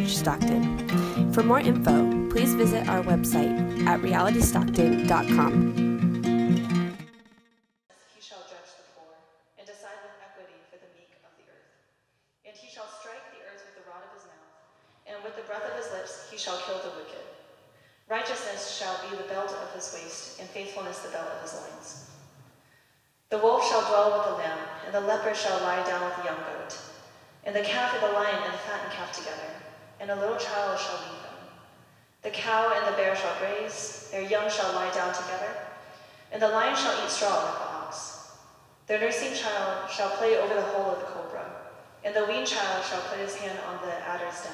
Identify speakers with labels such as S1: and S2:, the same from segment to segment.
S1: Church Stockton. For more info, please visit our website at realitystockton.com.
S2: He shall judge the poor, and decide with equity for the meek of the earth. And he shall strike the earth with the rod of his mouth, and with the breath of his lips he shall kill the wicked. Righteousness shall be the belt of his waist, and faithfulness the belt of his loins. The wolf shall dwell with the lamb, and the leopard shall lie down with the young goat. And the calf and the lion and the fattened calf together, and a little child shall lead them. The cow and the bear shall graze, their young shall lie down together, and the lion shall eat straw like the ox. Their nursing child shall play over the hole of the cobra, and the weaned child shall put his hand on the adder's den.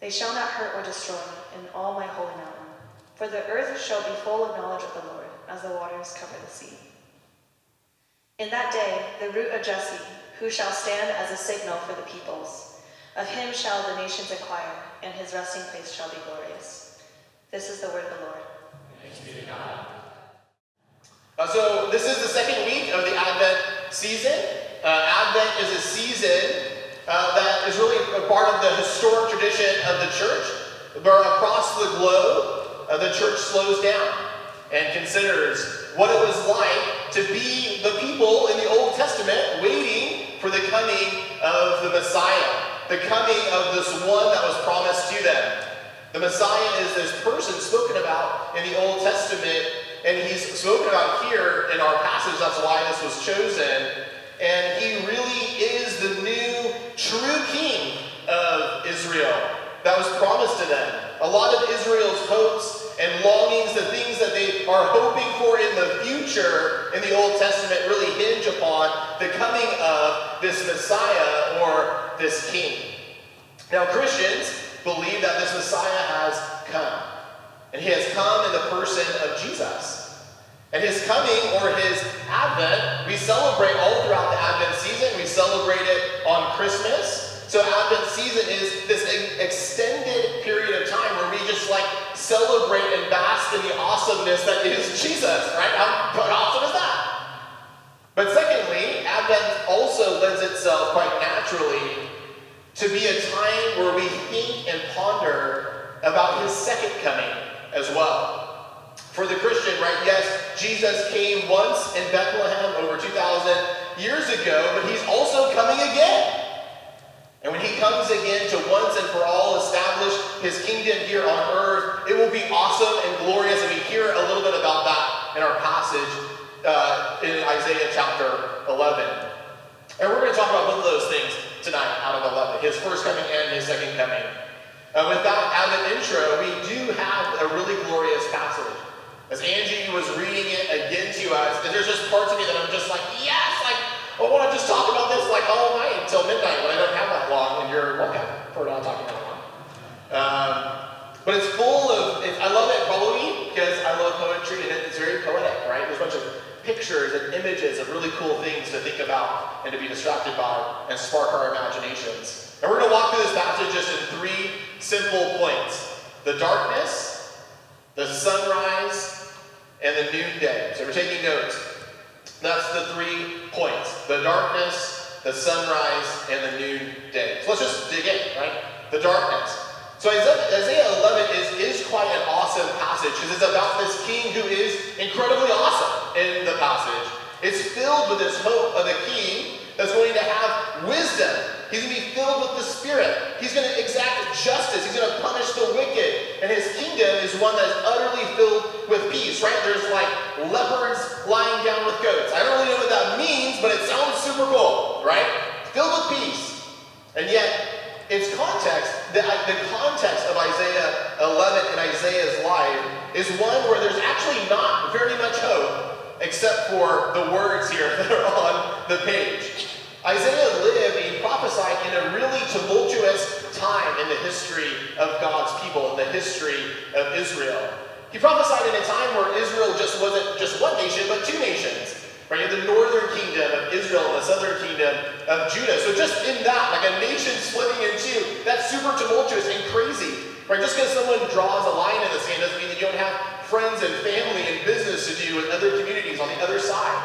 S2: They shall not hurt or destroy in all my holy mountain, for the earth shall be full of knowledge of the Lord, as the waters cover the sea. In that day, the root of Jesse, who shall stand as a signal for the peoples, of him shall the nations inquire, and his resting place shall be glorious. This is the word of the Lord.
S3: Uh, so this is the second week of the Advent season. Uh, Advent is a season uh, that is really a part of the historic tradition of the church, where across the globe, uh, the church slows down and considers what it was like to be the people in the Old Testament waiting for the coming of the Messiah, the coming of this one that was promised to them. The Messiah is this person spoken about in the Old Testament, and he's spoken about here in our passage. That's why this was chosen. And he really is the new true king of Israel that was promised to them. A lot of Israel's hopes and longings, the things that they are hoping for in the future in the Old Testament, really hinge upon the coming of this Messiah or this king. Now, Christians believe that this Messiah has come. And he has come in the person of Jesus. And his coming or his advent, we celebrate all throughout the Advent season. We celebrate it on Christmas. So Advent season is this extended period of time where we just like celebrate and bask in the awesomeness that is Jesus, right? How, awesome is that? But secondly, Advent also lends itself quite naturally to be a time where we think and ponder about his second coming as well. For the Christian, right, yes, Jesus came once in Bethlehem over 2,000 years ago, but he's also coming again. And when he comes again to once and for all establish his kingdom here on earth, it will be awesome and glorious. And we hear a little bit about that in our passage uh, in Isaiah chapter 11. And we're going to talk about both of those things tonight out of 11 his first coming and his second coming. Uh, with that as an intro, we do have a really glorious passage. As Angie was reading it again to us, there's just parts of me that I'm just like, yes, like, I want to just talk about this like all night until midnight when I don't have that long, and you're welcome for not talking that long. Um, but it's full of, I love it probably because I love poetry and it's very poetic, right? There's a bunch of pictures and images of really cool things to think about and to be distracted by and spark our imaginations. And we're going to walk through this passage just in three simple points the darkness, the sunrise, and the noonday. So we're taking notes. That's the three points the darkness, the sunrise, and the noonday. So let's just dig in, right? The darkness. So Isaiah 11 is, is quite an awesome passage because it's about this king who is incredibly awesome in the passage. It's filled with this hope of a king that's going to have wisdom. He's going to be filled with the Spirit. He's going to exact justice. He's going to punish the wicked. And his kingdom is one that's utterly filled with peace, right? There's like leopards lying down with goats. I don't really know what that means, but it sounds super cool, right? Filled with peace. And yet, its context, the, the context of Isaiah 11 and Isaiah's life is one where there's actually not very much hope except for the words here that are on the page. Isaiah lived, he prophesied in a really tumultuous time in the history of God's people, in the history of Israel. He prophesied in a time where Israel just wasn't just one nation, but two nations. Right? You have the northern kingdom of Israel and the southern kingdom of Judah. So just in that, like a nation splitting in two, that's super tumultuous and crazy. Right? Just because someone draws a line in the sand doesn't mean that you don't have friends and family and business to do with other communities on the other side.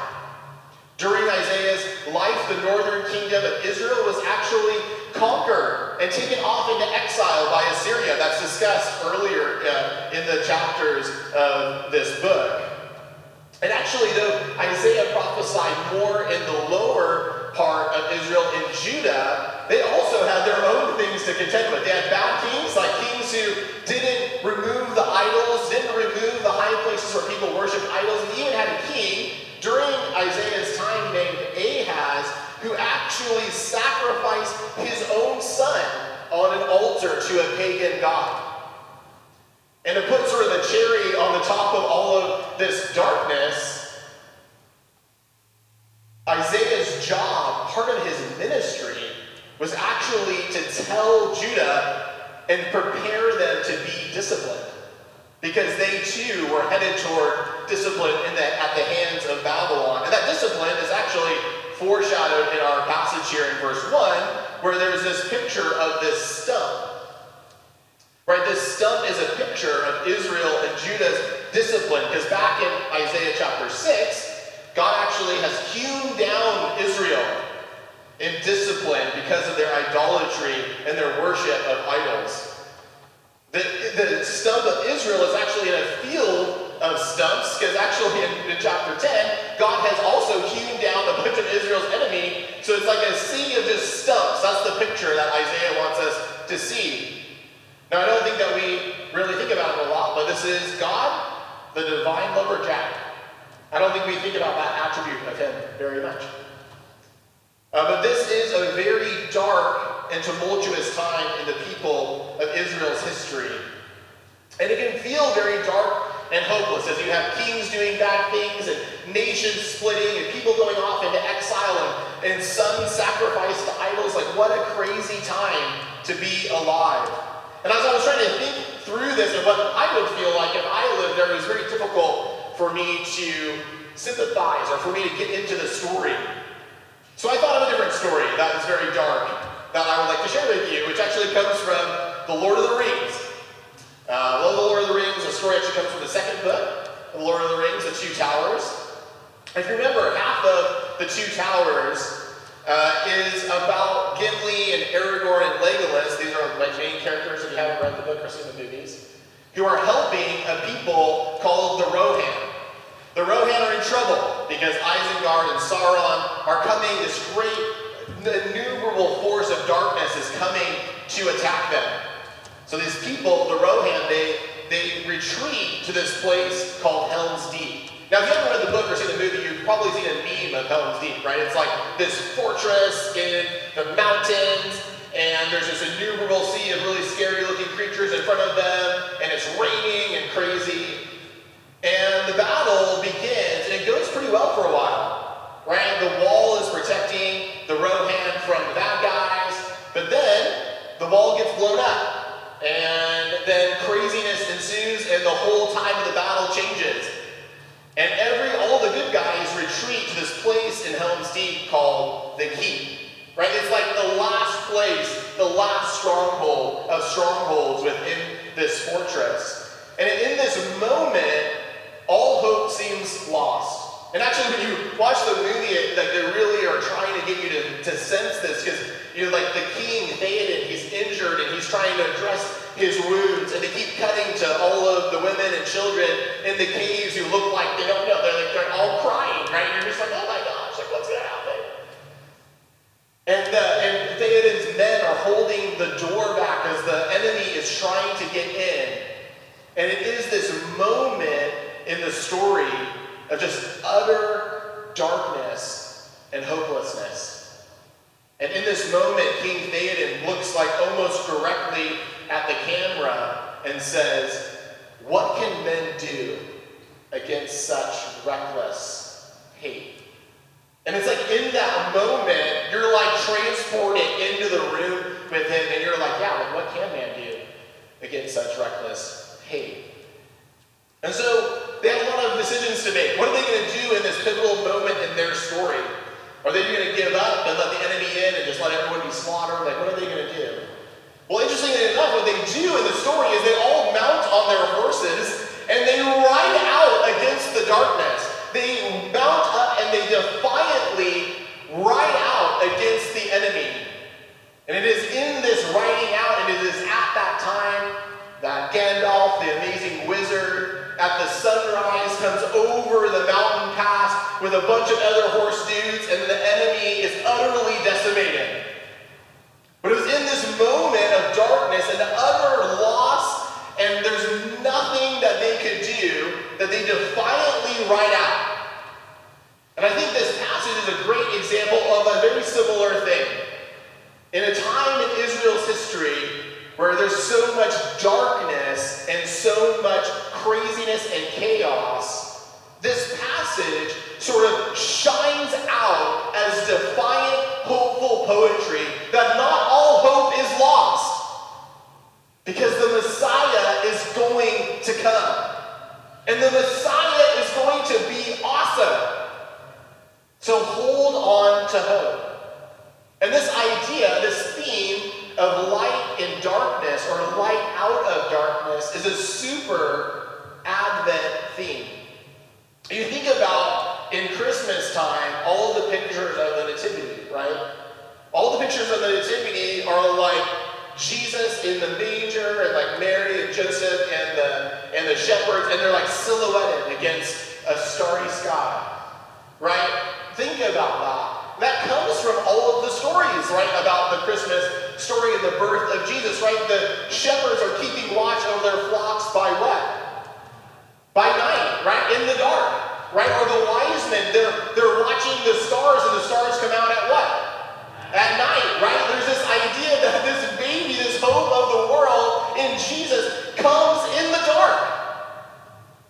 S3: During Isaiah's life, the northern kingdom of Israel was actually conquered and taken off into exile by Assyria. That's discussed earlier uh, in the chapters of this book. And actually, though Isaiah prophesied more in the lower part of Israel in Judah, they also had their own things to contend with. They had bad kings, like kings who didn't remove the idols, didn't remove the high places where people worship idols, and even had a king during Isaiah's time named Ahaz who actually sacrificed his own son on an altar to a pagan god. And to put sort of the cherry on the top of all of this darkness, Isaiah's job, part of his ministry, was actually to tell Judah and prepare them to be disciplined. Because they too were headed toward discipline in the, at the hands of Babylon. And that discipline is actually foreshadowed in our passage here in verse 1, where there's this picture of this stump. Right, this stump is a picture of Israel and Judah's discipline, because back in Isaiah chapter 6, God actually has hewn down Israel in discipline because of their idolatry and their worship of idols. The, the stump of Israel is actually in a field of stumps, because actually in, in, chapter 10, God has also hewn down a bunch of Israel's enemy. So it's like a sea of just stumps. That's the picture that Isaiah wants us to see. Now, I don't think that we really think about it a lot, but this is God, the divine lumberjack. I don't think we think about that attribute of him very much. Uh, but this is a very dark and tumultuous time in the people of Israel's history. And it can feel very dark and hopeless as you have kings doing bad things and nations splitting and people going off into exile and, and sons sacrificed to idols. Like, what a crazy time to be alive. And as I was trying to think through this and what I would feel like if I lived there, it was very difficult for me to sympathize or for me to get into the story. So I thought of a different story that was very dark that I would like to share with you, which actually comes from The Lord of the Rings. Uh, Love the Lord of the Rings, the story actually comes from the second book, The Lord of the Rings, The Two Towers. If you remember, half of The Two Towers uh, is about Gimli and Aragorn and Legolas. These are my main characters if you haven't read the book or seen the movies, who are helping a people called the Rohan. The Rohan are in trouble because Isengard and Sauron are coming, this great, innumerable force of darkness is coming to attack them. So these people, the Rohan, they, they retreat to this place called Helm's Deep. Now, if you haven't read the book or seen the movie, you've probably seen a meme of Helm's Deep, right? It's like this fortress in the mountains, and there's this innumerable sea of really scary looking creatures in front of them, and it's raining and crazy. And the battle begins, and it goes pretty well for a while, right? The wall the last stronghold of strongholds within this fortress. And in this moment, all hope seems lost. And actually, when you watch the movie, it, like they really are trying to get you to, to sense this because you know, like the king Theoden, he's injured and he's trying to address his wounds, and they keep cutting to all of the women and children in the caves who look like they don't know. They're like they're all crying, right? And you're just like, oh my gosh, like what's gonna happen? And uh, and Theoden's men are holding the door back as the enemy is trying to get in. And it is this moment in the story of just utter darkness and hopelessness. And in this moment, King Theoden looks like almost directly at the camera and says, What can men do against such reckless hate? And it's like in that moment, you're like transported into the room with him, and you're like, Yeah, like what can man do against such reckless hate? And so they have a lot of decisions to make. What are they going to do in this pivotal moment in their story? Are they going to give up and let the enemy in and just let everyone be slaughtered? Like, what are they going to do? Well, interestingly enough, what they do in the story is they all mount on their horses and they ride out against the darkness. They ride out against the enemy. And it is in this writing out, and it is at that time that Gandalf, the amazing wizard, at the sunrise comes over the mountain pass with a bunch of other horse dudes, and the enemy is utterly decimated. But it was in this moment of darkness and utter loss, and there's nothing that they could do that they defiantly write out. And I think this passage is a great example of a very similar thing. In a time in Israel's history where there's so much darkness and so much craziness and chaos, this passage sort of shines out as defiant, hopeful poetry that not all hope is lost. Because the Messiah is going to come. And the Messiah is going to be awesome. So hold on to hope. And this idea, this theme of light in darkness or light out of darkness is a super Advent theme. You think about in Christmas time all the pictures of the Nativity, right? All the pictures of the Nativity are like Jesus in the manger and like Mary and Joseph and the and the shepherds, and they're like silhouetted against a starry sky. Right? Think about that. That comes from all of the stories, right, about the Christmas story and the birth of Jesus, right? The shepherds are keeping watch over their flocks by what? By night, right? In the dark, right? Or the wise men, they're, they're watching the stars and the stars come out at what? At night, right? There's this idea that this baby, this hope of the world in Jesus comes in the dark.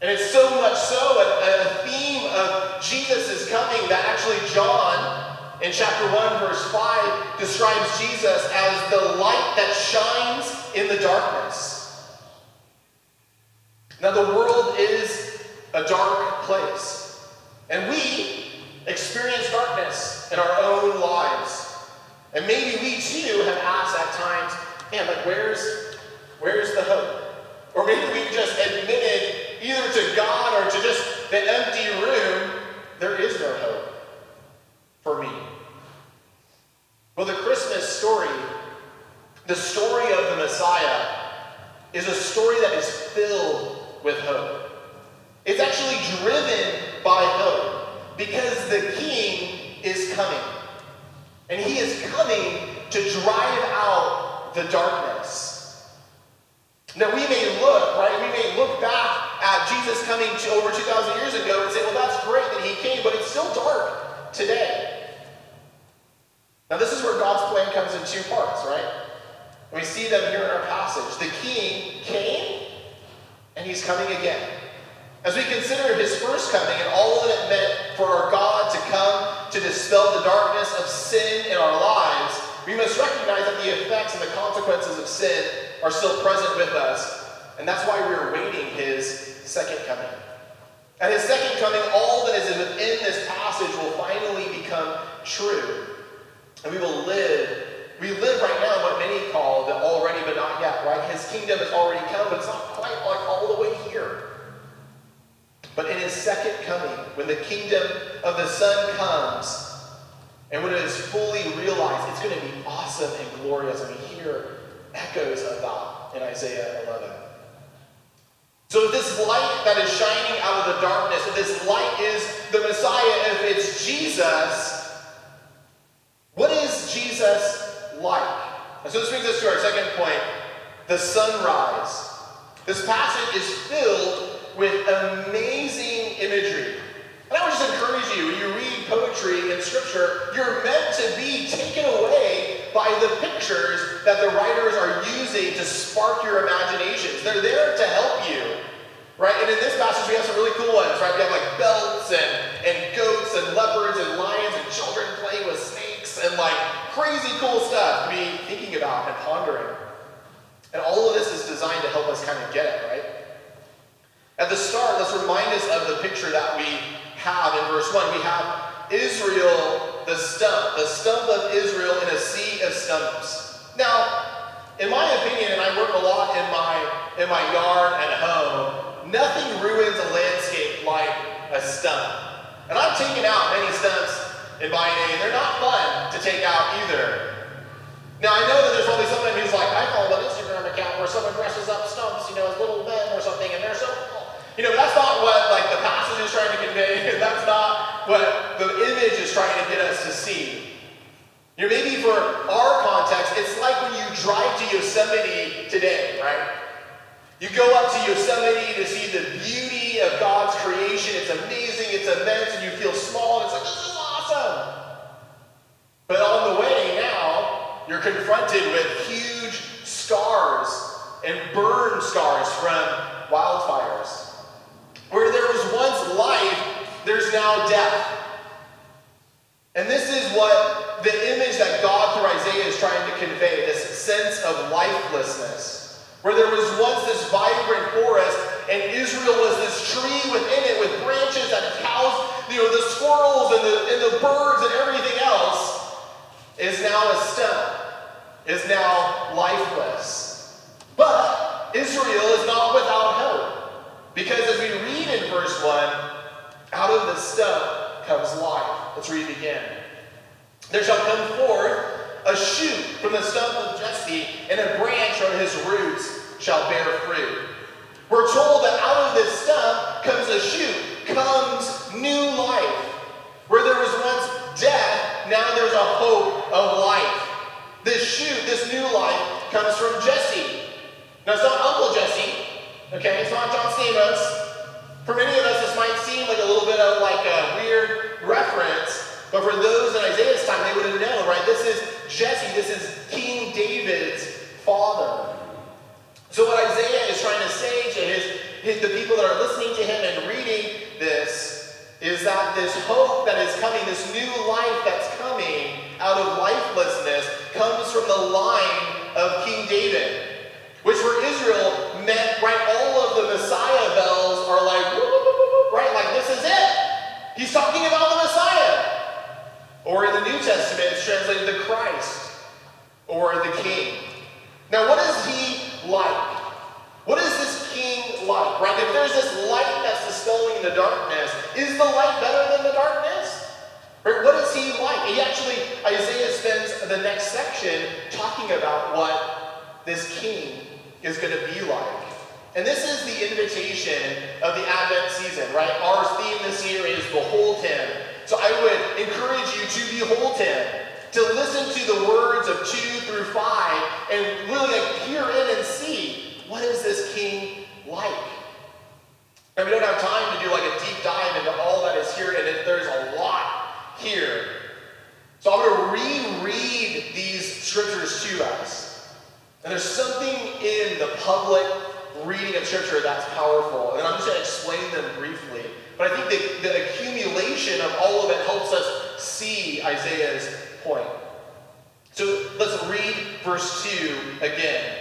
S3: And it's so much so a, a theme of Jesus is coming that actually John in chapter 1, verse 5, describes Jesus as the light that shines in the darkness. Now, the world is a dark place, and we experience darkness in our own lives. And maybe we too have asked at times, man, like, where's, where's the hope? The empty room, there is no hope for me. Well, the Christmas story, the story of the Messiah, is a story that is filled with hope. It's actually driven by hope because the King is coming. And he is coming to drive out the darkness. Now, we may look, right? We may look back at Jesus coming to over 2,000 years ago and say, well, that's great that he came, but it's still dark today. Now, this is where God's plan comes in two parts, right? we see them here in our passage. The king came, and he's coming again. As we consider his first coming and all that it meant for our God to come to dispel the darkness of sin in our lives, we must recognize that the effects and the consequences of sin are still present with us. And that's why we're awaiting his second coming. At his second coming, all that is within this passage will finally become true. And we will live. We live right now what many call the already but not yet, right? His kingdom has already come, but it's not quite like all the way here. But in his second coming, when the kingdom of the Son comes, and when it is fully realized, it's going to be awesome and glorious. And we hear echoes of that in Isaiah 11. So this light that is shining out of the darkness, if this light is the Messiah, if it's Jesus, what is Jesus like? And so this brings us to our second point the sunrise. This passage is filled with amazing imagery. And I would just encourage you, when you read poetry in Scripture, you're meant to be taken away by the pictures that the writers are using to spark your imaginations. They're there to help you. Right? And in this passage, we have some really cool ones, right? We have like belts and, and goats and leopards and lions and children playing with snakes and like crazy cool stuff to be thinking about and pondering. And all of this is designed to help us kind of get it, right? At the start, let's remind us of the picture that we have in verse 1. We have Israel, the stump, the stump of Israel in a sea of stumps. Now, in my opinion, and I work a lot in my in my yard and home, nothing ruins a landscape like a stump. And I've taken out many stumps in my day. They're not fun to take out either. Now I know that there's probably someone who's like, I follow an Instagram account where someone dresses up stumps, you know, as little men or something, and they're so cool. You know, but that's not what like the passage is trying to convey. that's not what the image is trying to get us to see. You know, maybe for our context, it's like when you drive to Yosemite today, right? You go up to Yosemite to see the beauty of God's creation. It's amazing, it's immense, and you feel small, and it's like, this is awesome. But on the way now, you're confronted with huge scars and burn scars from wildfires. Where there was once life, there's now death. And this is what the image that God through Isaiah is trying to convey this sense of lifelessness. Where there was once this vibrant forest, and Israel was this tree within it with branches that housed you know, the squirrels and the, and the birds and everything else is now a stone, is now lifeless. But Israel is not without hope. Because as we read in verse 1, out of the stone comes life. Let's read it again. There shall come forth a shoot from the stump of Jesse, and a branch from his roots shall bear fruit. We're told that out of this stump comes a shoot, comes new life. Where there was once death, now there's a hope of life. This shoot, this new life, comes from Jesse. Now, it's not Uncle Jesse, okay? It's not John Stamos. For many of us, this might seem like a little bit of like a weird reference, but for those in Isaiah's time, they would have known, right? This is Jesse, this is King David's father. So, what Isaiah is trying to say to his, his the people that are listening to him and reading this is that this hope that is coming, this new life that's coming out of lifelessness, comes from the line of King David. Which for Israel meant, right, all of the Messiah bells are like, right, like this is it. He's talking about the Messiah. Or in the New Testament, it's translated the Christ or the King. Now, what is he like? What is this king like, right? If there's this light that's dispelling the darkness, is the light better than the darkness? Right? What is he like? He actually, Isaiah spends the next section talking about what this king is going to be like. And this is the invitation of the Advent season, right? Our theme this year is Behold Him. So I would encourage you to behold Him, to listen to the words of 2 through 5, and really like peer in and see what is this king like? And we don't have time to do like a deep dive into all that is here, and there's a lot here. So I'm going to reread these scriptures to us. And there's something in the public reading of scripture that's powerful. And I'm just going to explain them briefly. But I think the, the accumulation of all of it helps us see Isaiah's point. So let's read verse 2 again.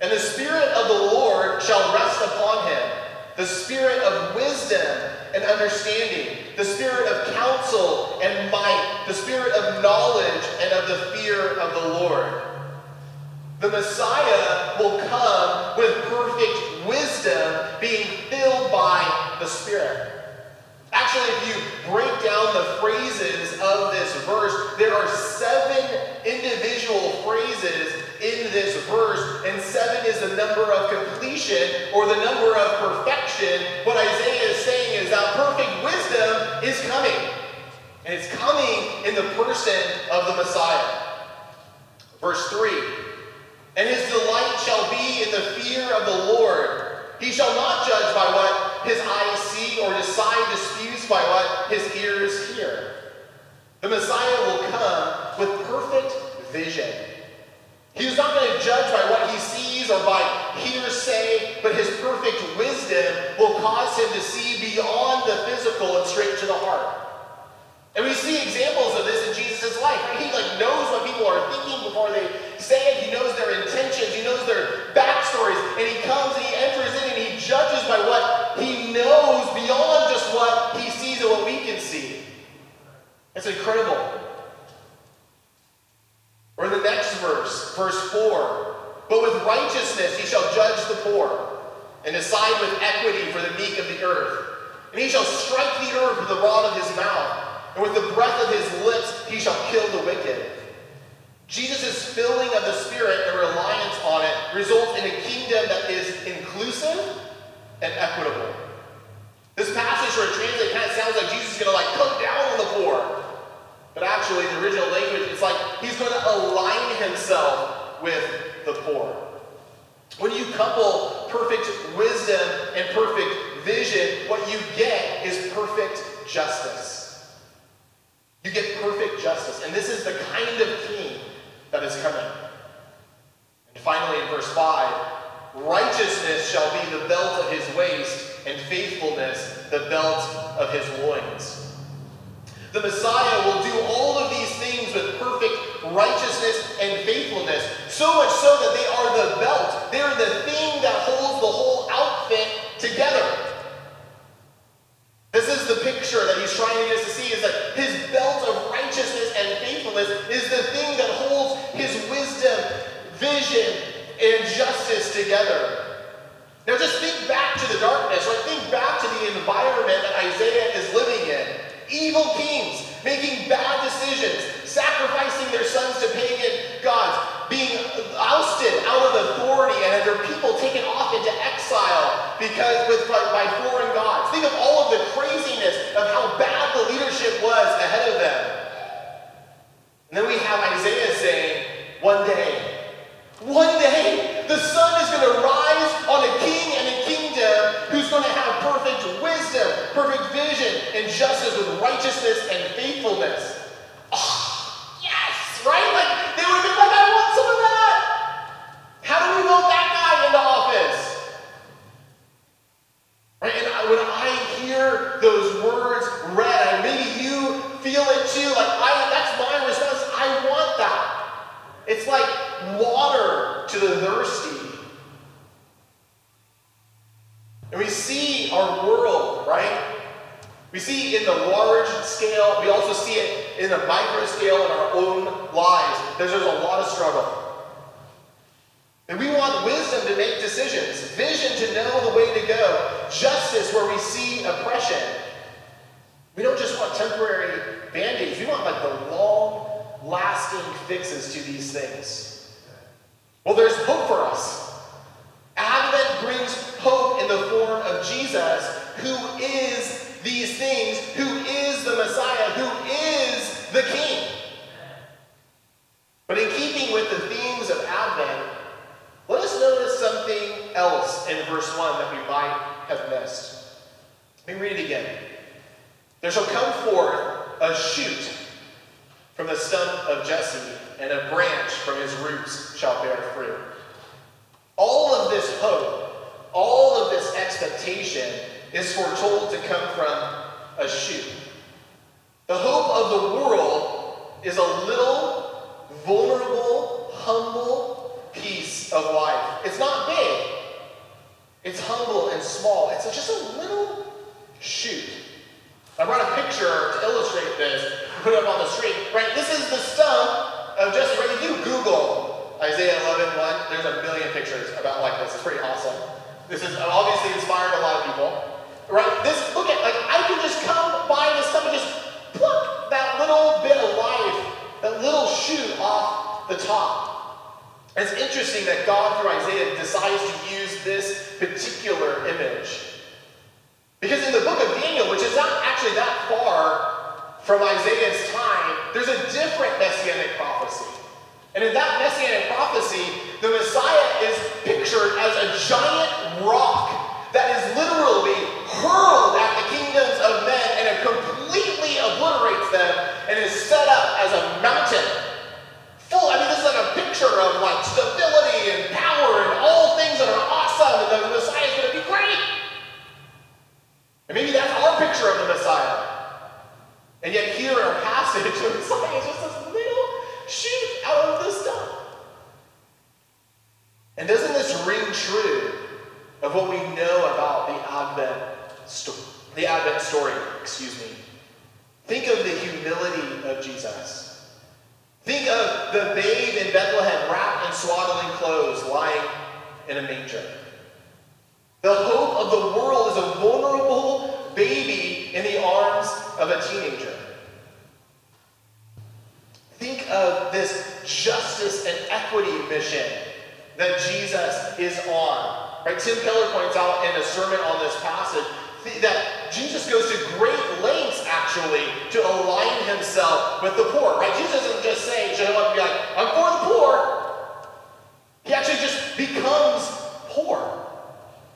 S3: And the Spirit of the Lord shall rest upon him the Spirit of wisdom and understanding, the Spirit of counsel and might, the Spirit of knowledge and of the fear of the Lord. The Messiah will come with perfect wisdom, being filled by the Spirit. Actually, if you break down the phrases of this verse, there are seven individual phrases in this verse, and seven is the number of completion or the number of perfection. What Isaiah is saying is that perfect wisdom is coming. And it's coming in the person of the Messiah. Verse 3 And his delight shall be in the fear of the Lord. He shall not judge by what his eyes see or his decide disputes by what his ears hear. The Messiah will come with perfect vision. He is not going to judge by what he sees or by hearsay, but his perfect wisdom will cause him to see beyond the physical and straight to the heart. And we see examples of this in Jesus' life. He like knows what people are thinking before they He knows their intentions. He knows their backstories. And he comes and he enters in and he judges by what he knows beyond just what he sees and what we can see. It's incredible. Or in the next verse, verse 4 But with righteousness he shall judge the poor, and decide with equity for the meek of the earth. And he shall strike the earth with the rod of his mouth, and with the breath of his lips he shall kill the wicked. Jesus' filling of the Spirit and reliance on it results in a kingdom that is inclusive and equitable. This passage where it translates kind of sounds like Jesus is going to like come down on the poor. But actually, the original language, it's like he's going to align himself with the poor. When you couple perfect wisdom and perfect vision, what you get is perfect justice. You get perfect justice. And this is the kind of king that is coming. And finally, in verse 5, righteousness shall be the belt of his waist, and faithfulness the belt of his loins. The Messiah will do all of these things with perfect righteousness and faithfulness, so much so that they are the belt. They're the thing that holds the whole outfit together. This is the picture that he's trying to get us to see is that his belt of righteousness and faithfulness is the thing that holds his wisdom, vision, and justice together. Now just think back to the darkness, right? Think back to the environment that Isaiah is living in. Evil kings making bad decisions, sacrificing their sons to pagan gods, being ousted out of authority and their people taken off into exile because with by foreign gods. Think of all of the craziness of how bad the leadership was ahead of them. And then we have Isaiah saying, one day, one day, the sun is going to rise on a king and a kingdom who's going to have perfect wisdom, perfect vision, and justice with righteousness and faithfulness. Oh, yes, right? Like, I want some of that. How do we vote that guy into office? Right? And I, when I hear those words read, and maybe you feel it too, like, I, that's my response. I want that. It's like water to the thirsty. And we see our world, right? We see in the large scale, we also see it in the micro scale in our own lives. There's, there's a lot of struggle. And we want wisdom to make decisions, vision to know the way to go, justice where we see oppression. We don't just want temporary band aids, we want like the long lasting fixes to these things. Well, there's hope for us. Advent brings hope in the form of Jesus, who is these things, who is the Messiah, who is the King. But in keeping with the themes of Advent, let us notice something else in verse 1 that we might have missed. Let me read it again. There shall come forth a shoot from the stump of Jesse, and a branch from his roots shall bear fruit. All of this hope, all of this expectation is foretold to come from a shoot. The hope of the world is a little, vulnerable, humble piece of life. It's not big, it's humble and small. It's just a little shoot. I brought a picture to illustrate this, put it up on the screen. Right, this is the stump of Jesse. Right, if you Google Isaiah 11, 1, there's a million pictures about like this. It's pretty awesome. This is obviously inspired a lot of people. Right, this, look at, like, I can just come by this stump and just pluck that little bit of life, that little shoot off the top. It's interesting that God, through Isaiah, decides to use this particular image. Because in the book of Daniel, which is not actually that far from Isaiah's time, there's a different messianic prophecy. And in that messianic prophecy, the Messiah is pictured as a giant rock that is literally hurled at the kingdoms of men and it completely obliterates them and is set up as a mountain. Full, I mean, this is like a picture of like stability and power and all things that are awesome, and the Messiah is going to be great. And maybe that's our picture of the Messiah. And yet, here our passage, the Messiah is just this little shoot out of the stump. And doesn't this ring true of what we know about the Advent story? The Advent story, excuse me. Think of the humility of Jesus. Think of the babe in Bethlehem wrapped in swaddling clothes, lying in a manger. The hope of the world is a vulnerable baby in the arms of a teenager. Think of this justice and equity mission that Jesus is on. Right? Tim Keller points out in a sermon on this passage that Jesus goes to great actually to align himself with the poor. Right? Jesus doesn't just say, show up and be like, I'm for the poor. He actually just becomes poor.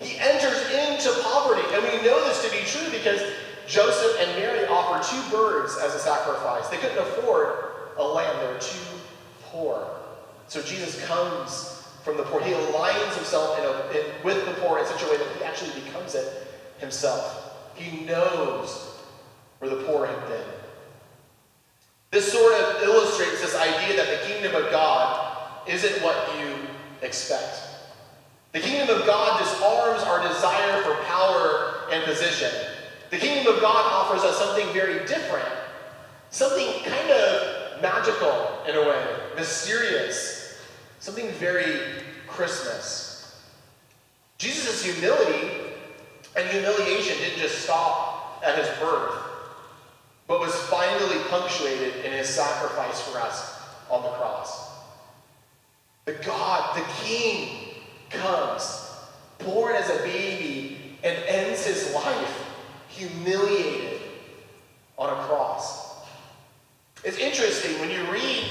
S3: He enters into poverty. And we know this to be true because Joseph and Mary offer two birds as a sacrifice. They couldn't afford a lamb, they were too poor. So Jesus comes from the poor. He aligns himself in a, in, with the poor in such a way that he actually becomes it himself. He knows where the poor have been. This sort of illustrates this idea that the kingdom of God isn't what you expect. The kingdom of God disarms our desire for power and position. The kingdom of God offers us something very different, something kind of magical in a way, mysterious, something very Christmas. Jesus' humility and humiliation didn't just stop at his birth, but was finally punctuated in his sacrifice for us on the cross. The God, the King, comes, born as a baby, and ends his life humiliated on a cross. It's interesting when you read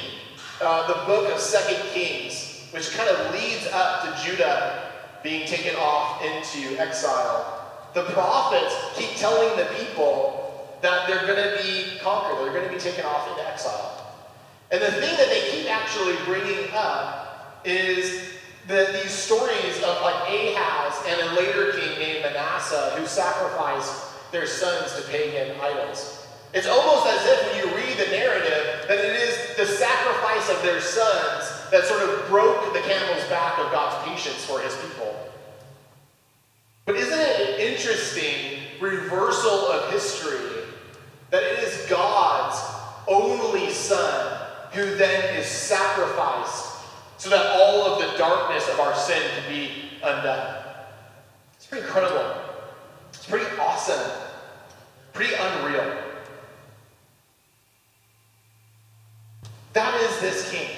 S3: uh, the book of Second Kings, which kind of leads up to Judah being taken off into exile. The prophets keep telling the people that they're going to be conquered, they're going to be taken off into exile. And the thing that they keep actually bringing up is that these stories of like Ahaz and a later king named Manasseh who sacrificed their sons to pagan idols. It's almost as if when you read the narrative that it is the sacrifice of their sons that sort of broke the camel's back of God's patience for his people. But isn't it an interesting reversal of history that it is God's only son who then is sacrificed so that all of the darkness of our sin can be undone? It's pretty incredible. It's pretty awesome. Pretty unreal. That is this king.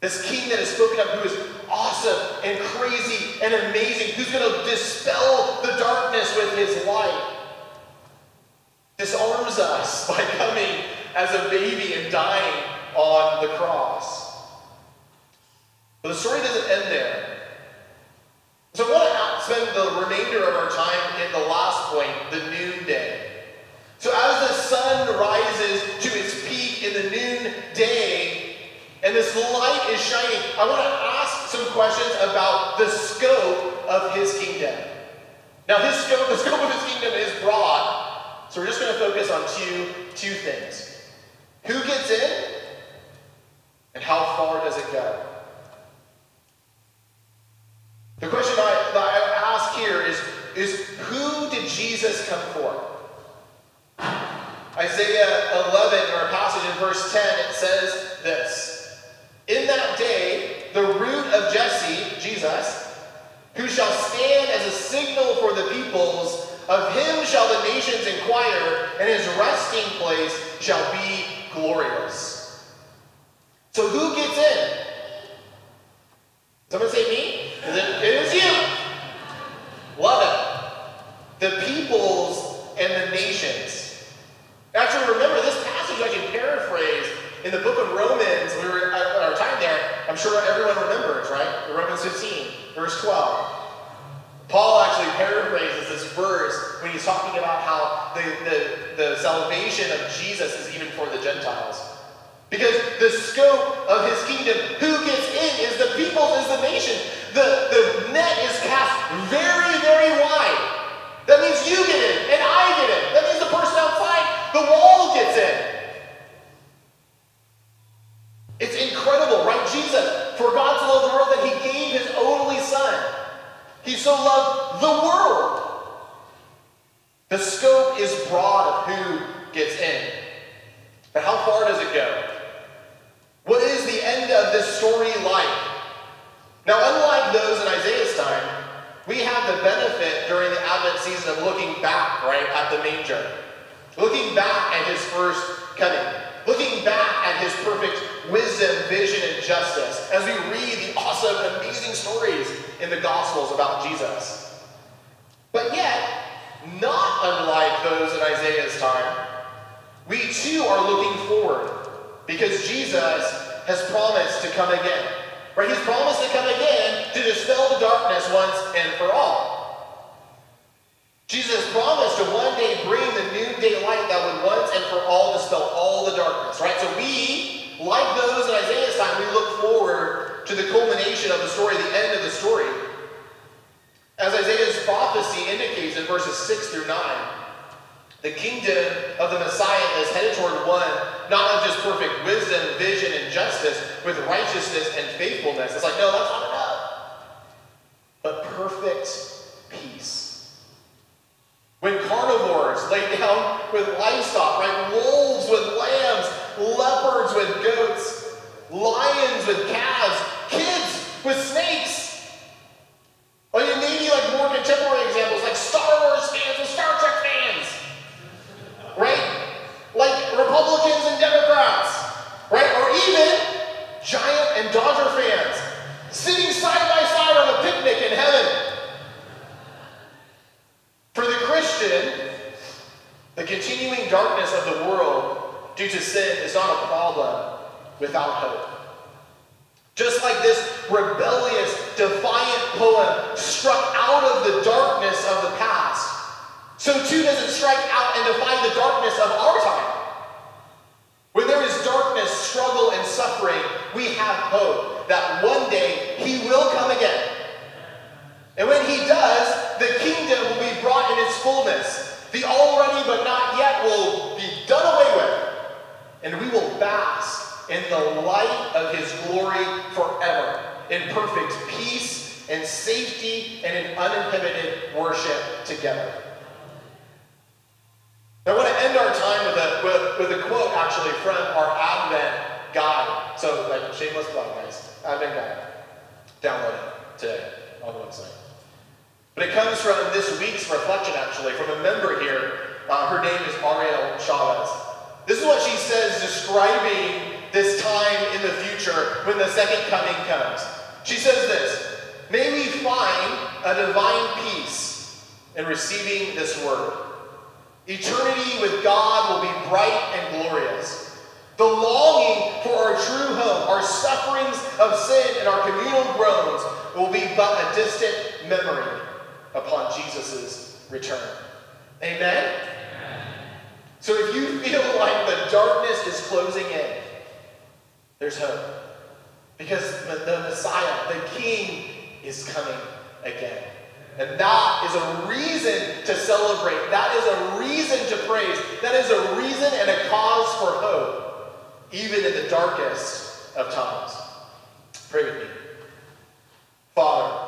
S3: This king that is spoken of who is awesome and crazy and amazing, who's going to dispel the darkness with his light. Disarms us by coming as a baby and dying on the cross. But the story doesn't end there. So I want to spend the remainder of our time in the last point, the noonday. So as the sun rises to its peak in the noonday, and this light is shining, I want to ask some questions about the scope of his kingdom. Now, his scope, the scope of his kingdom is broad, so we're just going to focus on two, two things. Who gets in, and how far does it go? The question I, that I ask here is, is who did Jesus come for? Isaiah 11, or a passage in verse 10, it says this In that day, the root of Jesse, Jesus, who shall stand as a signal for the peoples, of him shall the nations inquire, and his resting place shall be glorious. So who gets in? Someone say me? It is you. Love it. The peoples and the nations. Actually, remember this passage I can paraphrase in the book of Romans. We were at our time there. I'm sure everyone remembers, right? Romans 15, verse 12. Paul actually paraphrases this verse when he's talking about how the, the, the salvation of Jesus is even for the Gentiles. Because the scope of his kingdom, who gets in is the people, is the nation. The, the net is cast very, very wide. That means you get in, and I get in. That means the person outside the wall gets in. It's incredible, right? Jesus, for God to love the world that he gave his only son. He so loved the world. The scope is broad of who gets in. But how far does it go? What is the end of this story like? Now, unlike those in Isaiah's time, we have the benefit during the Advent season of looking back, right, at the manger. Looking back at his first coming. looking back at his perfect wisdom, vision, and justice as we read the awesome, amazing stories in the Gospels about Jesus. But yet, not unlike those in Isaiah's time, we too are looking forward because Jesus has promised to come again. Right? He's promised to come again to dispel the darkness once and for all. Jesus promised to one day bring the new daylight that would once and for all dispel all the darkness. Right? So we, like those in Isaiah's time, we look forward to the culmination of the story, the end of the story. As Isaiah's prophecy indicates in verses 6 through 9, the kingdom of the Messiah is headed toward one, not of just perfect wisdom, vision, and justice, with righteousness and faithfulness. It's like, no, that's not enough. But perfect peace. When carnivores lay down with livestock, right? Wolves with lambs, leopards with goats, lions with calves, kids with snakes. Or maybe like more contemporary examples, like Star Wars fans with Star Trek fans right? Like Republicans and Democrats, right? Or even Giant and Dodger fans sitting side by side on a picnic in heaven. For the Christian, the continuing darkness of the world due to sin is not a problem without hope. Just like this rebellious, defiant poem struck out of the darkness of the past, so too does it strike out and define the darkness of our time. When there is darkness, struggle, and suffering, we have hope that one day He will come again. And when He does, the kingdom will be brought in its fullness. The already but not yet will be done away with. And we will bask in the light of His glory forever, in perfect peace and safety and in uninhibited worship together. I want to end our time with a, with, with a quote actually from our Advent guide. So, like, shameless plug, guys. Advent guide. Download it today on the website. But it comes from this week's reflection, actually, from a member here. Uh, her name is Ariel Chavez. This is what she says describing this time in the future when the second coming comes. She says this May we find a divine peace in receiving this word. Eternity with God will be bright and glorious. The longing for our true home, our sufferings of sin, and our communal groans will be but a distant memory upon Jesus' return. Amen? So if you feel like the darkness is closing in, there's hope. Because the Messiah, the King, is coming again. And that is a reason to celebrate. That is a reason to praise. That is a reason and a cause for hope, even in the darkest of times. Pray with me. Father,